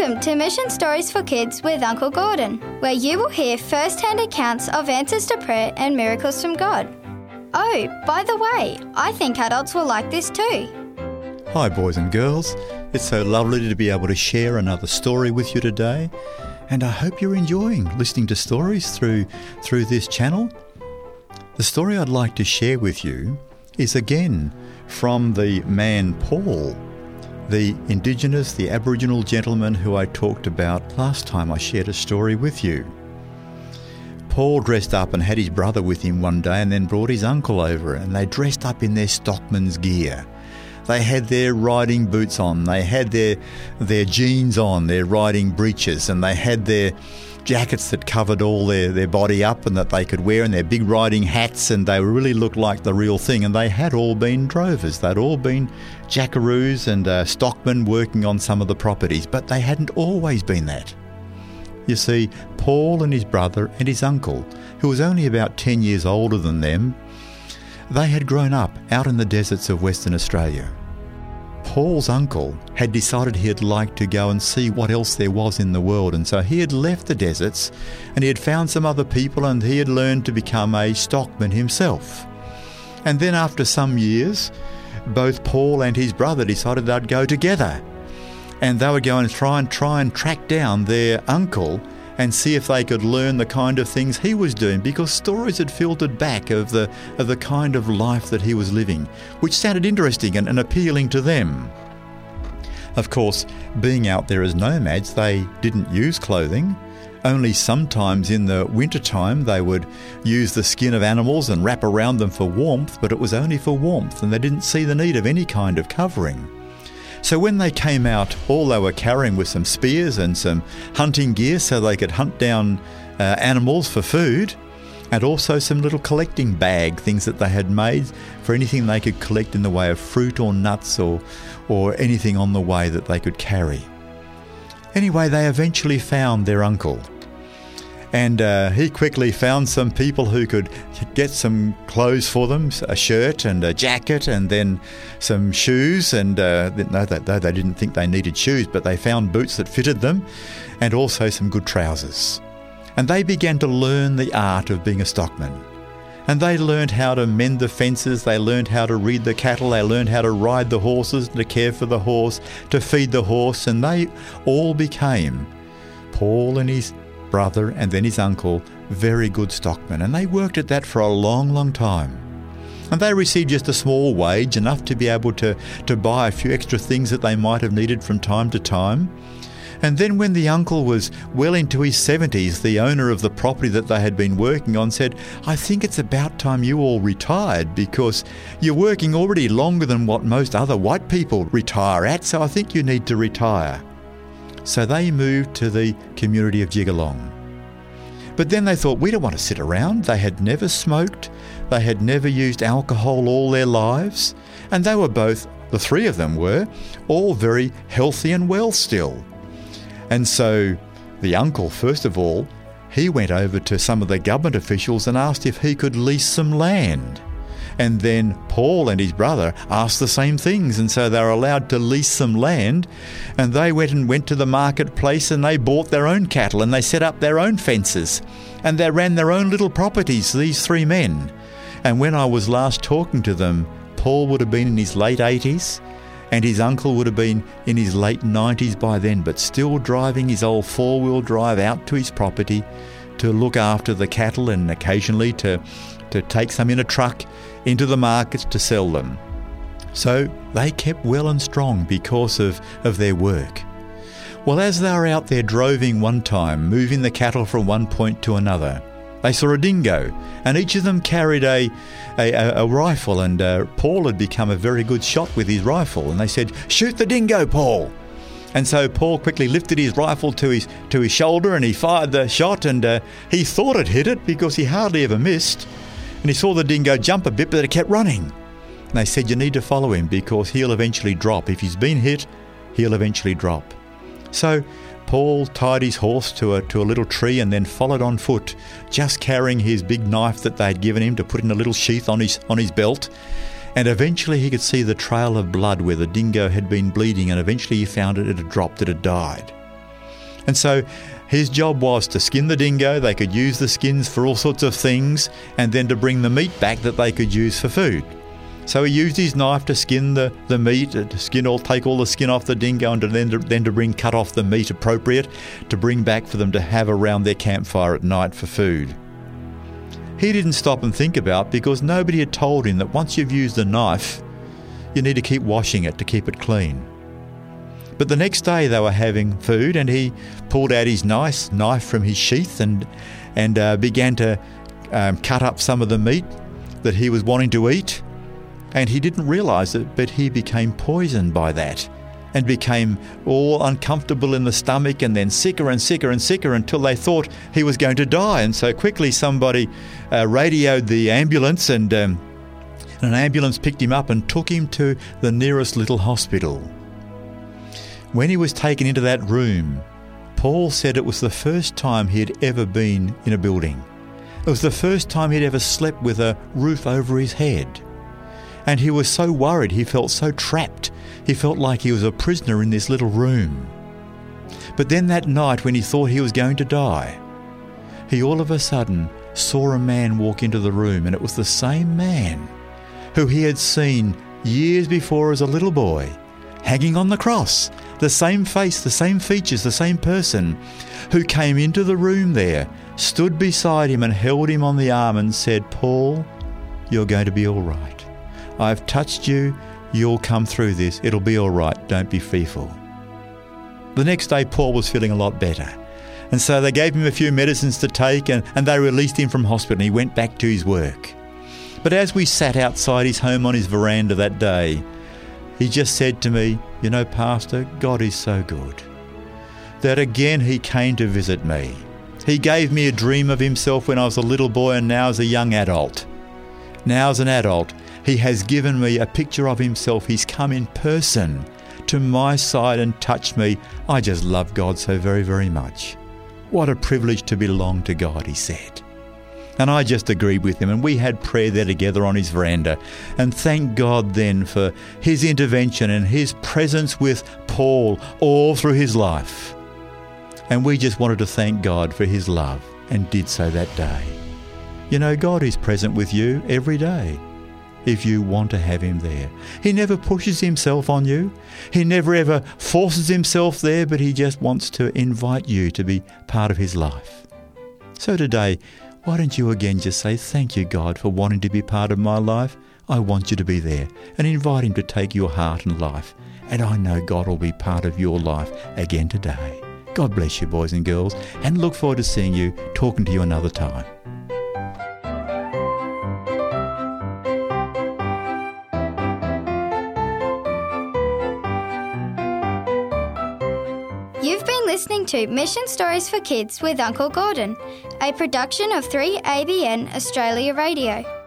Welcome to Mission Stories for Kids with Uncle Gordon, where you will hear first hand accounts of answers to prayer and miracles from God. Oh, by the way, I think adults will like this too. Hi, boys and girls. It's so lovely to be able to share another story with you today, and I hope you're enjoying listening to stories through through this channel. The story I'd like to share with you is again from the man Paul the Indigenous, the Aboriginal gentleman who I talked about last time I shared a story with you. Paul dressed up and had his brother with him one day and then brought his uncle over, and they dressed up in their stockman's gear. They had their riding boots on, they had their, their jeans on, their riding breeches, and they had their jackets that covered all their, their body up and that they could wear, and their big riding hats, and they really looked like the real thing. And they had all been drovers, they'd all been jackaroos and uh, stockmen working on some of the properties, but they hadn't always been that. You see, Paul and his brother and his uncle, who was only about 10 years older than them, they had grown up out in the deserts of Western Australia. Paul's uncle had decided he'd like to go and see what else there was in the world, and so he had left the deserts and he had found some other people and he had learned to become a stockman himself. And then, after some years, both Paul and his brother decided they'd go together and they would go and try and try and track down their uncle and see if they could learn the kind of things he was doing because stories had filtered back of the, of the kind of life that he was living, which sounded interesting and, and appealing to them. Of course, being out there as nomads, they didn't use clothing. Only sometimes in the wintertime they would use the skin of animals and wrap around them for warmth, but it was only for warmth and they didn't see the need of any kind of covering. So when they came out, all they were carrying was some spears and some hunting gear so they could hunt down uh, animals for food, and also some little collecting bag things that they had made for anything they could collect in the way of fruit or nuts or, or anything on the way that they could carry. Anyway, they eventually found their uncle and uh, he quickly found some people who could get some clothes for them a shirt and a jacket and then some shoes and uh, no, they, they didn't think they needed shoes but they found boots that fitted them and also some good trousers. And they began to learn the art of being a stockman. And they learned how to mend the fences, they learned how to read the cattle, they learned how to ride the horses, to care for the horse, to feed the horse, and they all became Paul and his brother, and then his uncle, very good stockmen, and they worked at that for a long, long time. And they received just a small wage, enough to be able to, to buy a few extra things that they might have needed from time to time. And then, when the uncle was well into his 70s, the owner of the property that they had been working on said, I think it's about time you all retired because you're working already longer than what most other white people retire at, so I think you need to retire. So they moved to the community of Jigalong. But then they thought, we don't want to sit around. They had never smoked, they had never used alcohol all their lives, and they were both, the three of them were, all very healthy and well still. And so the uncle, first of all, he went over to some of the government officials and asked if he could lease some land. And then Paul and his brother asked the same things, and so they were allowed to lease some land. And they went and went to the marketplace and they bought their own cattle and they set up their own fences and they ran their own little properties, these three men. And when I was last talking to them, Paul would have been in his late 80s and his uncle would have been in his late 90s by then, but still driving his old four wheel drive out to his property to look after the cattle and occasionally to, to take some in a truck into the markets to sell them. So they kept well and strong because of, of their work. Well, as they were out there droving one time, moving the cattle from one point to another, they saw a dingo, and each of them carried a, a, a rifle, and uh, Paul had become a very good shot with his rifle. And they said, Shoot the dingo, Paul! And so Paul quickly lifted his rifle to his, to his shoulder and he fired the shot, and uh, he thought it hit it because he hardly ever missed and he saw the dingo jump a bit, but it kept running. And they said, You need to follow him because he'll eventually drop. If he's been hit, he'll eventually drop. So Paul tied his horse to a, to a little tree and then followed on foot, just carrying his big knife that they'd given him to put in a little sheath on his, on his belt. And eventually he could see the trail of blood where the dingo had been bleeding, and eventually he found it, it had dropped, it had died. And so his job was to skin the dingo, they could use the skins for all sorts of things, and then to bring the meat back that they could use for food. So he used his knife to skin the, the meat, uh, to skin all, take all the skin off the dingo, and to then, to, then to bring cut off the meat appropriate to bring back for them to have around their campfire at night for food. He didn't stop and think about because nobody had told him that once you've used a knife, you need to keep washing it to keep it clean. But the next day they were having food, and he pulled out his nice knife from his sheath and and uh, began to um, cut up some of the meat that he was wanting to eat. And he didn't realise it, but he became poisoned by that and became all uncomfortable in the stomach and then sicker and sicker and sicker until they thought he was going to die. And so quickly somebody uh, radioed the ambulance and, um, and an ambulance picked him up and took him to the nearest little hospital. When he was taken into that room, Paul said it was the first time he had ever been in a building. It was the first time he'd ever slept with a roof over his head. And he was so worried, he felt so trapped. He felt like he was a prisoner in this little room. But then that night, when he thought he was going to die, he all of a sudden saw a man walk into the room, and it was the same man who he had seen years before as a little boy hanging on the cross. The same face, the same features, the same person who came into the room there, stood beside him and held him on the arm and said, Paul, you're going to be all right. I've touched you. You'll come through this. It'll be all right. Don't be fearful. The next day, Paul was feeling a lot better. And so they gave him a few medicines to take and, and they released him from hospital and he went back to his work. But as we sat outside his home on his veranda that day, he just said to me, You know, Pastor, God is so good. That again he came to visit me. He gave me a dream of himself when I was a little boy and now as a young adult. Now, as an adult, he has given me a picture of himself. He's come in person to my side and touched me. I just love God so very, very much. What a privilege to belong to God, he said. And I just agreed with him, and we had prayer there together on his veranda. And thank God then for his intervention and his presence with Paul all through his life. And we just wanted to thank God for his love and did so that day. You know, God is present with you every day if you want to have him there. He never pushes himself on you. He never ever forces himself there, but he just wants to invite you to be part of his life. So today, why don't you again just say, Thank you, God, for wanting to be part of my life? I want you to be there and invite Him to take your heart and life. And I know God will be part of your life again today. God bless you, boys and girls, and look forward to seeing you, talking to you another time. Listening to Mission Stories for Kids with Uncle Gordon, a production of 3ABN Australia Radio.